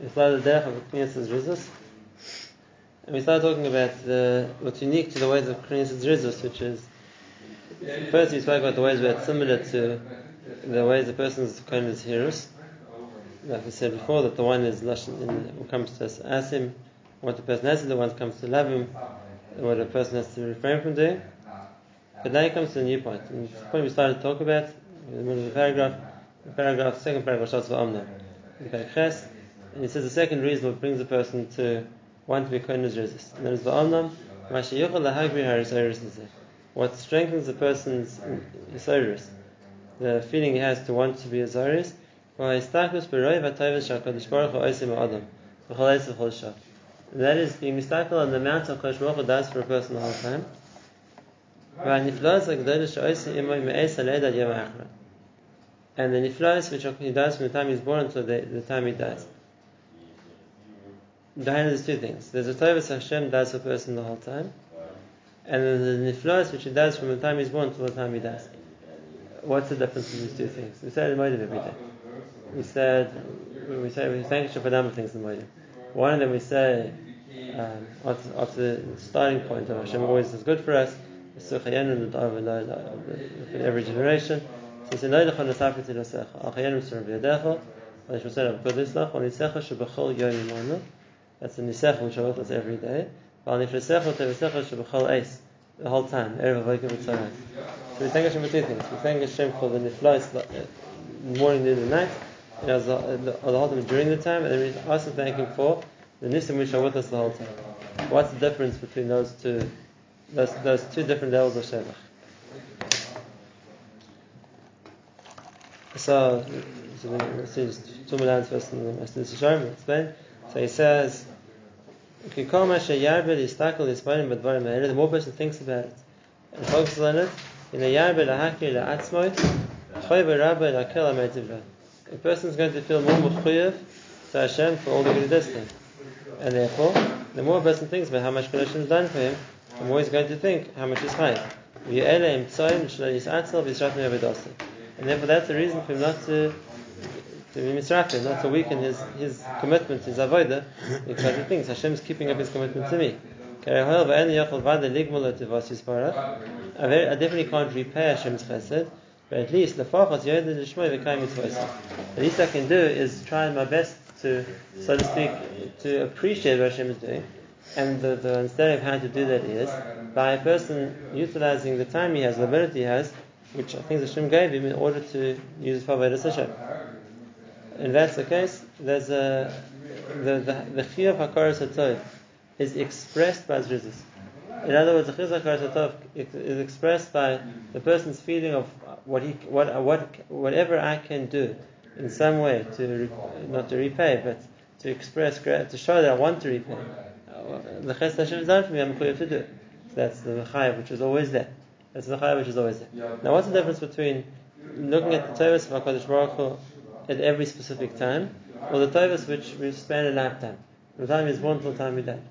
We started the of Knesset Rizus, and we started talking about the, what's unique to the ways of Knesset Rizus, which is first we spoke about the ways where it's similar to the ways a person's kind is hearers. Like we said before, that the one is lashon in what comes to asim, what the person has to do, the one comes to lavim, what a person has to refrain from doing. But now it comes to a new point, and the point we started to talk about in the middle of the paragraph. The paragraph, second paragraph starts with Amna. And he says the second reason what brings a person to want to be kohen resist. And that is the what strengthens a person's mm, Yisairis, the feeling he has to want to be a Zairis, that is being mistaken on the amount of Kosh does for a person the whole time. And the niflas which he does from the time he's born until the, the time he dies. Behind there's two things. There's a Tovas Hashem does for a person the whole time, and then the niflas which he does from the time he's born until the time he dies. What's the difference in these two things? We said in Modim every day. We said we say we thank you for a number of things in Modim. One of them we say um, after, the starting point of Hashem always is good for us. For every generation. So we say, "No lechon nesafet ilasecha, al chayenim sur v'yadecha, al yishmasel avkodeslach, al nisecha shebechol yom imonu." That's the which are with us every day. Al nifresecha tevesecha shebechol eis, the whole time. Erev avoyka v'tzarayim. So we thank Hashem for two things. We thank Hashem for the niflos, uh, morning, noon, and night, and as the, uh, the, the whole time during the time, and then we also thank Him for the nisim which are with us the whole time. What's the difference between those two, those, those two different levels of shevach? So, so let's see just two lines first, and then Mr. Sharm explain. So he says, the more person thinks about it and focuses on it, in ametivra. A person is going to feel more mechuyev to Hashem for all the good he does him. And therefore, the more a person thinks about how much good Hashem has done for him, the more he's going to think how much is high. And therefore, that's the reason for him not to to be not to weaken his, his commitment, his avodah, because he thinks Hashem is keeping up his commitment to me. I definitely can't repay Hashem's chesed, but at least the At least I can do is try my best to, so to speak, to appreciate what Hashem is doing. And the, the understanding of how to do that is by a person utilizing the time he has, the ability he has, which I think Hashem gave him in order to use it for Avodah Hashem. And that's the case, there's a the the, the chiyuv hakaras is expressed by zrizus. In other words, the chiyuv hakaras hatov is expressed by the person's feeling of what he what what whatever I can do in some way to not to repay, but to express to show that I want to repay. The chesed Hashem has done for me, I'm clear to do. So that's the chayav which is always there. That's the chayav which is always there. Now, what's the difference between looking at the Torah of Hakadosh Baruch Hu at every specific time, or the Torah which we span a lifetime, from the time he's born till the time he died?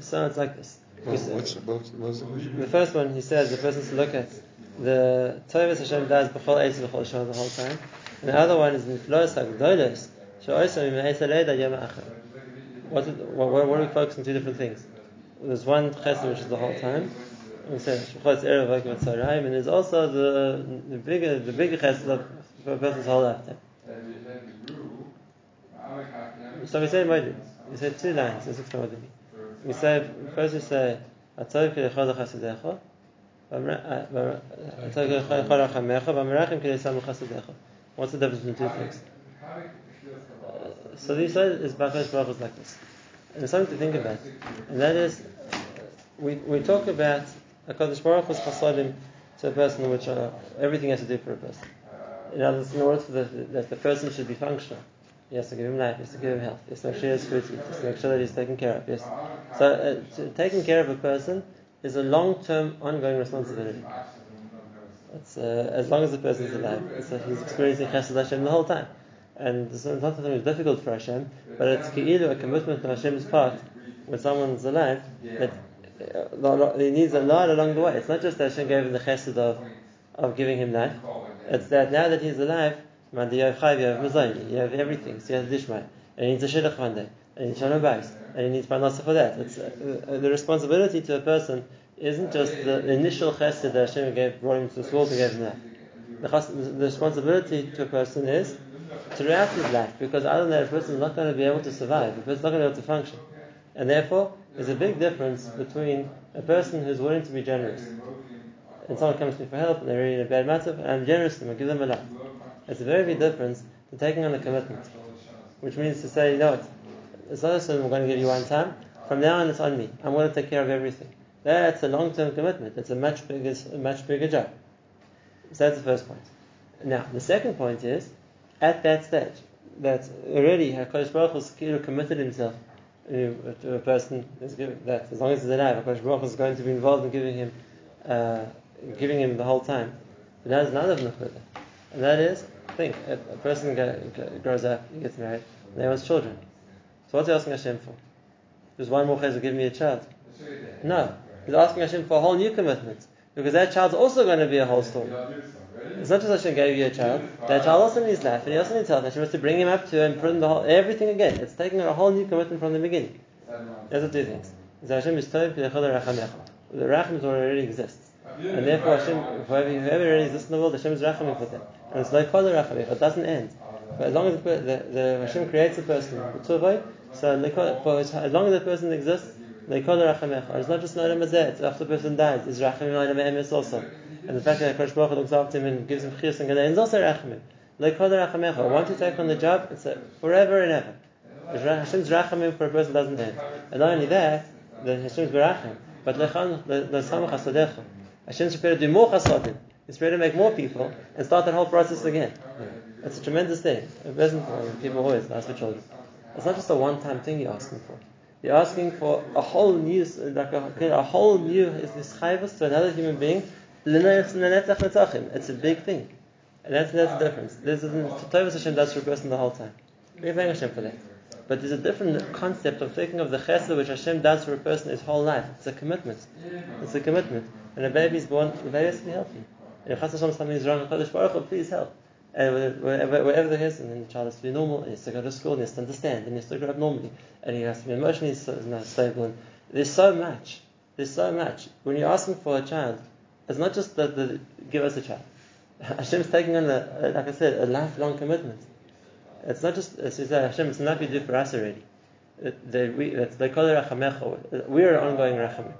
So it's like this. Well, what's, what's, what's the first one, he says, the person to look at the Torah Hashem does b'chol eis b'chol shah the whole time. And the other one is niflos hagdolos she'osim me'eis aleda yom achar. What, what, what are we focusing on two different things? There's one chesed which is the whole time. We say shulchatz erev v'akim and there's also the the bigger the bigger chesed of a person's whole lifetime. So we say Modim. We say two lines in six Modim. We say first we say Atzov k'lechol chasedecha What's the difference between two things? Uh, so these is Bakash Baruch is like this. And something to think about. And that is, we, we talk about HaKadosh Baruch Hu's chasadim to a person which are, everything has to do for a person. In other words, in order the, that the person should be functional, he has to give him life, he has to give him health, he has to make sure he has food he has to make sure that he's taken care of. Yes. So uh, taking care of a person is a long-term, ongoing responsibility. It's, uh, as long as the person is alive, uh, he's experiencing Chesed Hashem the whole time. And it's not something that's difficult for Hashem, but it's a commitment on Hashem's part, when someone's alive, that uh, he needs a lot along the way. It's not just that Hashem gave him the Chesed of, of giving him life, it's that now that he's alive, Man, you have chayv, you have mazayni, you have everything. So you have dishmai, and he needs a shidduch one day, and he needs shalom bayis, and he needs parnasa for that. It's, uh, the responsibility to a person isn't just the initial chesed that Hashem gave, brought him to this world gave him that. The, the responsibility to a person is throughout his life, because other than that, a person is not going to be able to survive, a person is not going to be able to function. And therefore, there's a big difference between a person who's willing to be generous and someone comes to me for help and they're really in a bad matter, and I'm generous to them, I give them a lot. It's a very big difference to taking on a commitment, which means to say, you know what, it's not just I'm going to give you one time, from now on it's on me. I'm going to take care of everything. That's a long-term commitment. It's a much bigger, a much bigger job. So that's the first point. Now, the second point is, at that stage, that already HaKadosh Baruch Hu committed himself to a person that as long as he's alive, HaKadosh Baruch is going to be involved in giving him, uh, giving him the whole time. But that is another nekuda, and that is, think, a, a person grows up, he gets married, and he wants children. So what's he asking Hashem for? Just one more chesed, give me a child. No, he's asking Hashem for a whole new commitment because that child's also going to be a whole story. It's not just Hashem gave you a child. That child also needs life, and he also needs health. Hashem has to bring him up to and bring the whole, everything again. It's taking a whole new commitment from the beginning. The two things. Hashem is The rachim already exists. And therefore, Hashem, whoever, whoever already exists in the world, Hashem is rachamim for them. And it's like Kol rachamim, it doesn't end. But as long as the, the, the Hashem creates a person, so for as long as the person exists, it's not just Noam Hazeh, it's after the person dies, it's Rachamim Noam Emes also. And the fact that Kosh Baruch looks after him and gives him Chiyas and Gaden is also Rachamim. Once you take on the job, it's forever and ever. Hashem's Rachamim for a person doesn't end. And not only that, the Hashem's Berachim, but Lechan, L'samach Hasadecha. Hashem's prepared to do more Chasadim. He's prepared to make more people and start that whole process again. It's a tremendous thing. It isn't, people always ask for children. It's not just a one-time thing you're asking for. You're asking for a whole new, like a, a whole new is to another human being. It's a big thing, and that's that's the difference. There's a Tovas Hashem does for a person the whole time. We thank Hashem for that. But there's a different concept of thinking of the chesed which Hashem does for a person his whole life. It's a commitment. It's a commitment. When a baby is born, the baby has to be healthy. And if Hashem something is wrong, please help. And wherever, wherever there is, and then the child has to be normal, and he has to go to school, and he has to understand, and he has to grow up normally, and he has to be emotionally stable. And there's so much. There's so much. When you're asking for a child, it's not just that the, give us a child. Hashem's taking on, a, like I said, a lifelong commitment. It's not just, it's just Hashem, it's not you do for us already. They, we, they call it rachamecha. We're an ongoing rachamim.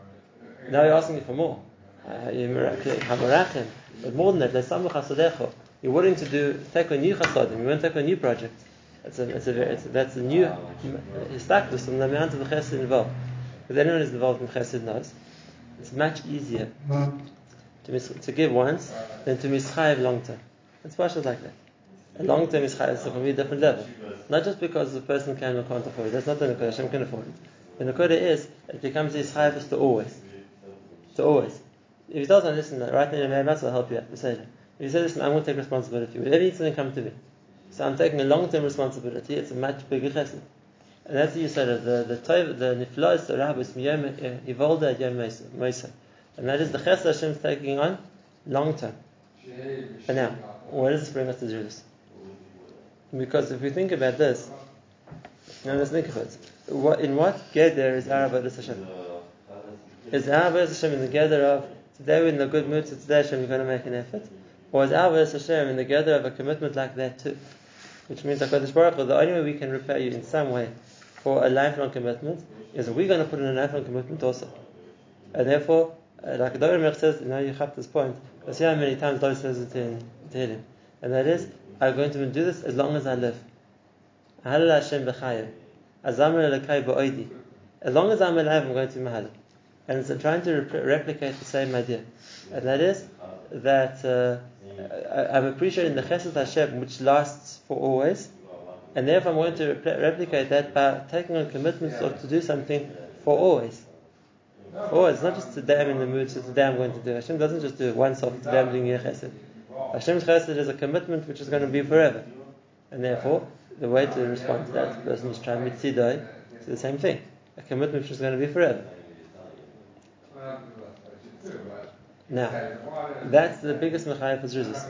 Now you're asking for more. Uh, you're but more than that, you're willing to do take a new chasadim, you want to take a new project. It's a, it's a, it's that's a new histakdus on the amount of chesed involved. If anyone is involved in chesed knows, it's much easier to, mis- to give once than to mischayev long term. It's partial like that. A long term is is a different level. Not just because the person can or can't afford it. That's not the Nakoda. Hashem can afford it. The Nakoda is it becomes his chayev to always. To always. If he doesn't listen, right now, maybe will help you out. If you say, listen, I'm going to take responsibility. Whatever needs to come to me. So I'm taking a long-term responsibility. It's a much bigger chesed. And that's what you said, the the toiv, the niflos, the rabbis, miyom ivolda yom uh, meisa. And that is the chesed Hashem is taking on long term. But now, where does this bring us to this? Because if we think about this, now let's think of it. What, in what gather is Arabah Hashem? Is Arabah Hashem in the gather of today we're in a good mood, so today Hashem is going to make an effort? Or is our Hashem in the gather of a commitment like that too? Which means that Baruch Hu, the only way we can repay you in some way for a lifelong commitment is we're going to put in a lifelong commitment also. And therefore, uh, like Dorim says, now you have this point, let's see how many times Dorim says it to, to him. And that is, I'm going to do this as long as I live. As long as I'm alive, I'm going to be mahal. And it's trying to rep- replicate the same idea. And that is that uh, I'm appreciating the chesed Hashem which lasts for always, and therefore I'm going to replicate that by taking on commitments or to do something for always. Always, not just today I'm in the mood, so today I'm going to do. Hashem doesn't just do it once off, today I'm doing your chesed. Hashem's chesed is a commitment which is going to be forever. And therefore, the way to respond to that, person is trying mitzidai, it's the same thing. A commitment which is going to be forever. Now, that's the biggest Mechayev for Zruzis.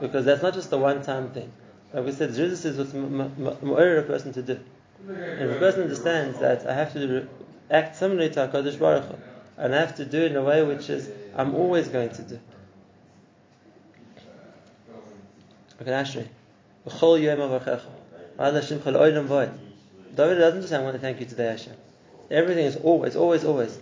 Because that's not just a one time thing. Like we said, Zruzis is what's Ma'or a person to do. And if a person understands that I have to act similarly to HaKadosh Baruch Hu, and I have to do it in a way which is I'm always going to do. Okay, Ashri. David doesn't just say, I want to thank you today, Hashem. Everything is always, always, always.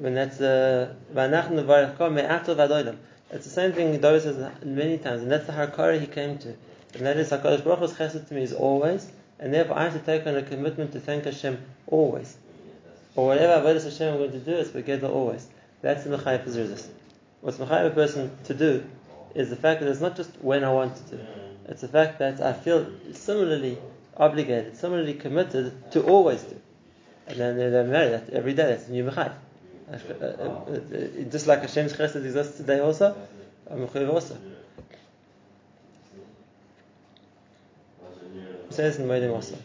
When that's uh, the it's the same thing David says many times, and that's the Harkara he came to. And that is HaKadosh Baruch Hu's chesed to me is always, and therefore I have to take on a commitment to thank Hashem always. Or whatever Avodah Hashem I'm going to do, it's together always. That's the Mechayev Zrizis. What's Mechayev a person to do is the fact that it's not just when I want to do. It's the fact that I feel similarly obligated, similarly committed to always do. And then they marry that every day. That's a new Mechayev. Uh, uh, uh, just like Hashem's Chesed exists today also, I'm also. Says in Modim also.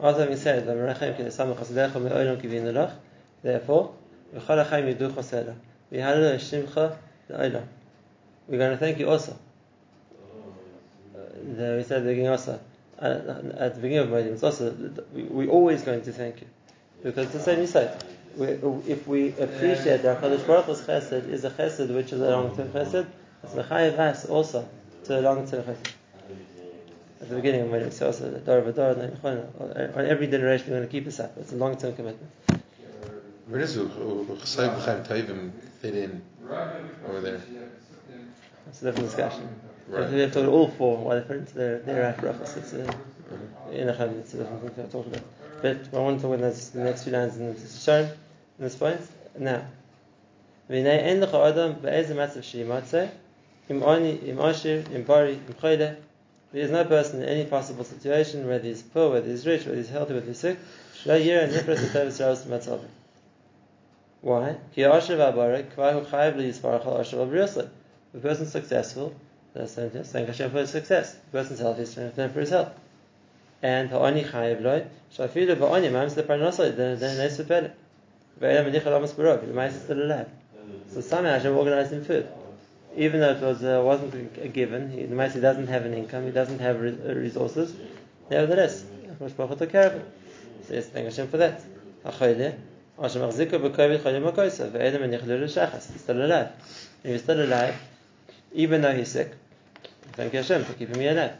Also having said, Therefore, we're going to thank you also. Uh, we said at the beginning also, at, at the beginning of Modim, it's also, we're always going to thank you. Because it's the same you said. If we appreciate that HaKadosh Baruch Hu's chesed is a chesed which is a long-term chesed, it's mechayiv us also to a long-term chesed. At the beginning of Modim, so also, Dor V'Dor, on every generation we're going to keep this up. It's a long-term commitment. Where does uh, Chasayim B'chaim Taivim fit in over there? That's a different discussion. Right. We have to all four why they're their brachas. It's a in a it's a different thing to talk about. But I want to talk about the next few lines and it's shown in this point. Now, v'nei en lecha adam be'ezeh matzav sheyimatzeh im oni im ashir im bari im choyle. There is no person in any possible situation, whether he's poor, whether he's rich, whether he's healthy, whether he's sick, shlo yira nifras v'tevis ravos matzav. Why? Ki asher v'abarek kvahu chayiv li yisparach al asher v'briyosle. The person's successful, that's thank Hashem for his success. The person's healthy, thank Hashem for his health. And ha'ani chayiv loy, shafilu ba'ani ma'am the parnasai, then then they the mice is still alive. So somehow Hashem organized him food. Even though it was, uh, wasn't a given, he, the mice doesn't have an income, he doesn't have re- uh, resources, nevertheless, Hashem Baruch took care of him. So yes, thank Hashem for that. Ha'choyle, Hashem achzika b'kovid cholim ha'koisa, ve'edam medichal l'shachas, he's still alive. If he's still alive, even though he's sick, thank you Hashem for keeping me alive.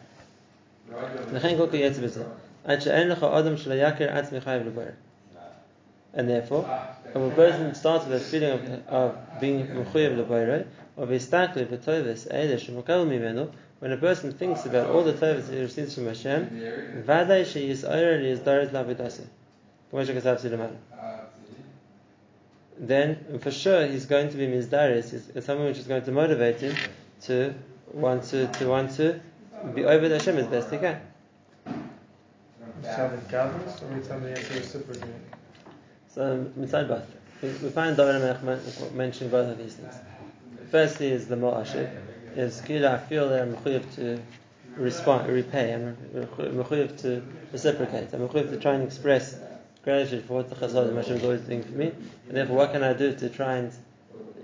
And therefore, when a person starts with a feeling of, of being mechuyev lebayre, or vistakli b'tovis eidesh mukal mimenu, when a person thinks about all the tovas he receives from Hashem, vaday sheyis oyer li yizdaret lavidase. Then, for sure, he's going to be mizdaris. It's something which is going to motivate him to want to, to want to be over Hashem as best he can. So mitzad both. We, find David Melech mentioning both of these things. Firstly is the Mo'ashik. Is Kila, I feel that I'm to respond, repay. I'm to reciprocate. I'm to try and express gratitude for what the Chazal Hashem is always doing for me. And therefore, what can I do to try and,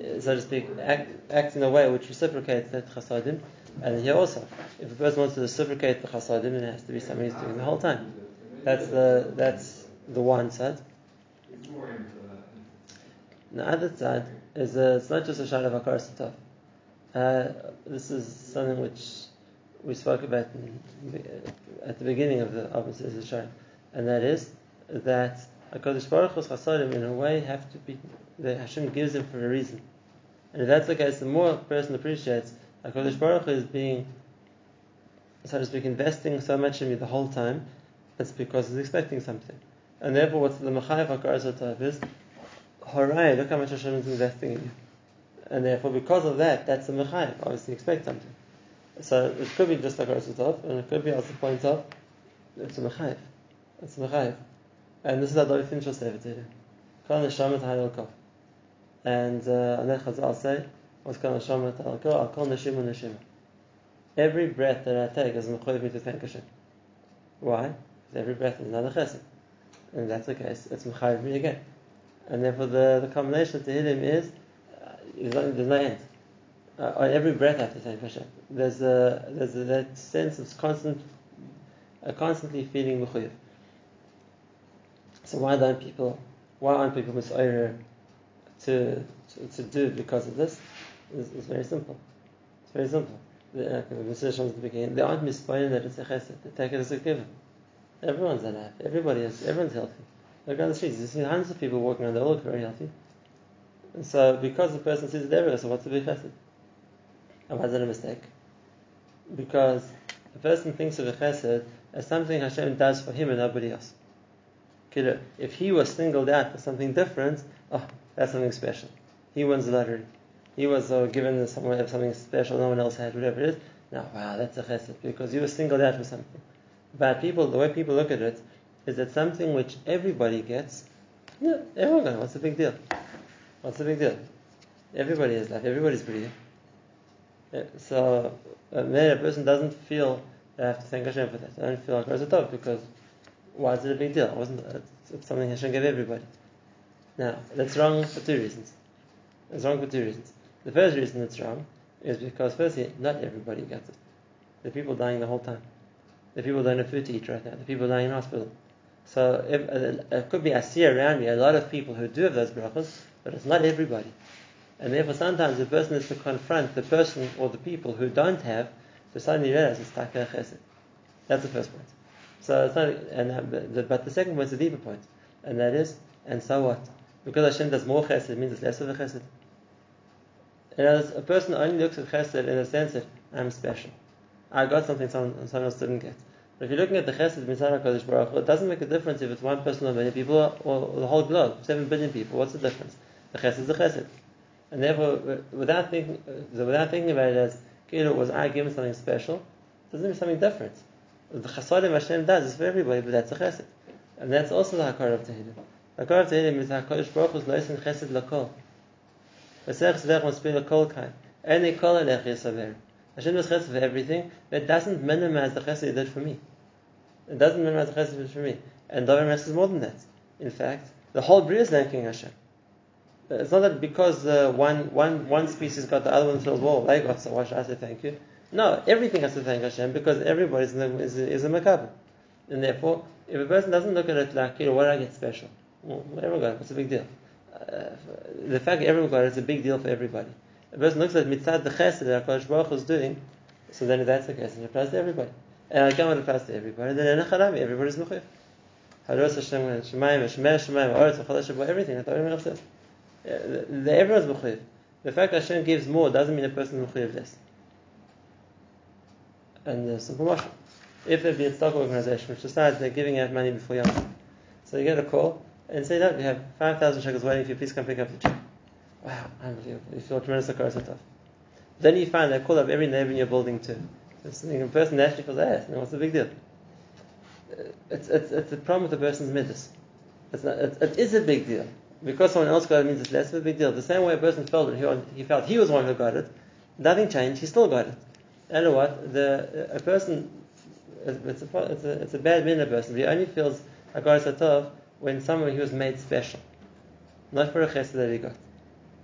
eh, so to speak, act, act in a way which reciprocates that chasadim? And here also, if a person wants to reciprocate the chasadim, then it has to be something he's doing the whole time. That's the that's the one side. The other side is a, it's not just a shad of akar sataf. Uh, this is something which we spoke about in, at the beginning of the of the show, and that is that Hakadosh Baruch Hu's in a way have to be that Hashem gives them for a reason, and if that's the case, the more a person appreciates Hakadosh Baruch Hu is being, so to speak, investing so much in me the whole time, it's because he's expecting something. And therefore, what's the Machayev HaKar is, Hooray, look how much Hashem is investing in you. And therefore, because of that, that's the Machayev. Obviously, expect something. So it could be just like Arasatov, and it could be also point of, it's a Machayev. It's a Machayev. And this is how David Tehillim. Kol Neshamet Hayel Kol. And uh, and then Chazal say, what's Kol Neshamet Hayel Kol? I'll call Neshima Neshima. Every breath that I take is Mechoyev me to thank Hashem. Why? Because every breath is another chesed. And that's the case, it's Mechayev me again. And therefore the, the combination of Tehillim is, uh, there's no, end. Uh, on every breath, I have to thank Hashem. There's a there's a, that sense of constant, uh, constantly feeling mechuyev. So why don't people? Why aren't people misoyer to, to to do because of this? It's, it's very simple. It's very simple. The, uh, the beginning. They aren't mispointed that it's a chesed. They take it as a given. Everyone's alive. Everybody is. Everyone's healthy. Look on the streets. You see hundreds of people walking around. They all look very healthy. And so, because the person sees it everywhere, so what's the big chesed? And why is that a mistake? Because the person thinks of a chesed as something Hashem does for him and nobody else. If he was singled out for something different, oh, that's something special. He wins the lottery. He was uh, given someone something special no one else had, whatever it is. Now, wow, that's a chesed because he was singled out for something. But people, the way people look at it is that something which everybody gets. Yeah, everyone gets. What's the big deal? What's the big deal? Everybody has life. Everybody's breathing. So, uh, then a person doesn't feel they have to thank Hashem for that. I don't feel like it's a top because why is it a big deal? It wasn't it's something Hashem gave everybody. Now, that's wrong for two reasons. It's wrong for two reasons. The first reason it's wrong is because, firstly, not everybody gets it. Are people dying the whole time. Are people don't have food to eat right now. Are people dying in hospital. So if, uh, it could be I see around me a lot of people who do have those brachas, but it's not everybody. And therefore, sometimes the person is to confront the person or the people who don't have to suddenly realize it's taka chesed. That's the first point. So it's not, and uh, but the second point is a deeper point, and that is, and so what? Because Hashem does more chesed, it means it's less of a chesed. And as a person only looks at chesed in the sense that I'm special. I got something someone, someone else didn't get. But if you're looking at the chesed mitzvah Kodesh Baruch Hu, it doesn't make a difference if it's one person or many people or, the whole globe, seven billion people. What's the difference? The chesed is the chesed, and therefore, without thinking, without thinking about it as Kilo was I given something special, it doesn't mean something different. The chasadim Hashem does is for everybody, but that's a chesed, and that's also the hakar of Tehillim. The hakar of Tehillim is Hakadosh Baruch Hu's loisin chesed lakol. V'sech zevech must be lakol kai. Any kol alech yisaver. Hashem does chesed for everything, but it doesn't minimize the chesed He did for me. It doesn't minimize the chesed He did for me. And David Mesh is more than that. In fact, the whole Bria is thanking Hashem. It's not that because uh, one, one, one species got the other one feels well, they got so why should I say thank you? No, everything has to thank Hashem because everybody is, is, is a makabel. And therefore, if a person doesn't look at it like, you know, what I get special? Well, everyone got it. What's the big deal? Uh, the fact that everyone got it is a big deal for everybody. A person looks at mitzad the chesed that HaKadosh Baruch is doing, so then that's the and it applies to everybody. And I want to pass to everybody, then in a everybody's mechuyev. Haros Hashem, Shemayim, Shemayim, Shemayim, Oretz, Chalash, everything, that's everyone else says. Everyone's mechuyev. The fact that Hashem gives more doesn't mean a person is mechuyev less. And the simple mashal. If there be a stock organization which decides they're giving out money before Yom so you get a call and say, "Look, we have five thousand shekels waiting for you. Please come pick up the check." Wow, unbelievable! You feel tremendous akaras Then you find they call up every neighbor in your building too. A person naturally feels, "Ah, what's the big deal?" It's, it's, it's a problem with the person's midas. It's it, it is a big deal because someone else got it means it's less of a big deal. The same way a person felt when he, he felt he was the one who got it, nothing changed. He still got it. And what the a person it's a, it's a, it's a bad minute person. He only feels a satov when someone who was made special, not for a chesed that he got.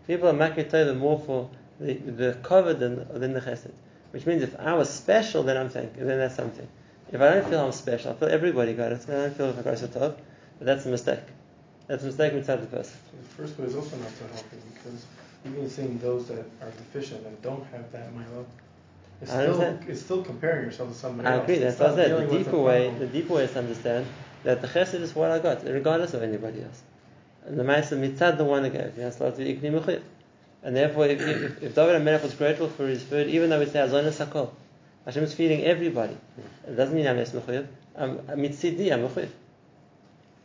People are makir more for the, the cover than, than the chesed, which means if I was special, then I'm thinking, then that's something. If I don't feel I'm special, I feel everybody got it, I don't feel like I a satov, but that's a mistake. That's a mistake inside the person. So the first way is also not so healthy because even seeing those that are deficient and don't have that milo, it's still, it's still comparing yourself to somebody else. I else. agree. That's what I said. The deeper way, the deeper way is to understand that the chesed is what I got, regardless of anybody else. The Ma'aseh mitzad the one gave. He has to ikni And therefore, if, if, if David Melech was grateful for his food, even though it's azon sakol, Hashem is feeding everybody. It doesn't mean I'm less mechuyev. I'm mitzidi. I'm mechuyev.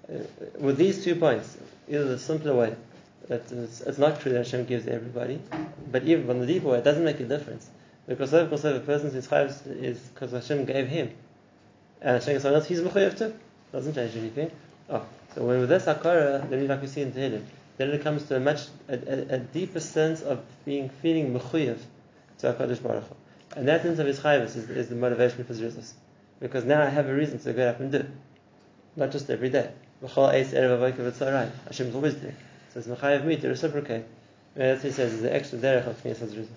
Uh, with these two points, either the simpler way that it's, it's, not true that Hashem gives everybody, but even from the deeper way, it doesn't make a difference. Because of course, a person's is because Hashem gave him, and Hashem gave someone else, he's mechuyev too. Doesn't change anything. Oh, when with this akara, then like we see in Tehillim, then it comes to a much a, a, a deeper sense of being feeling mechuyev to Hakadosh Baruch Hu. and that sense of his chayvus is, is, the motivation for zrizus. Because now I have a reason to go up and do, not just every day. Hashem is always there, so it's mechayev me to reciprocate That's what he says is the extra derech of Knesset Zruzos.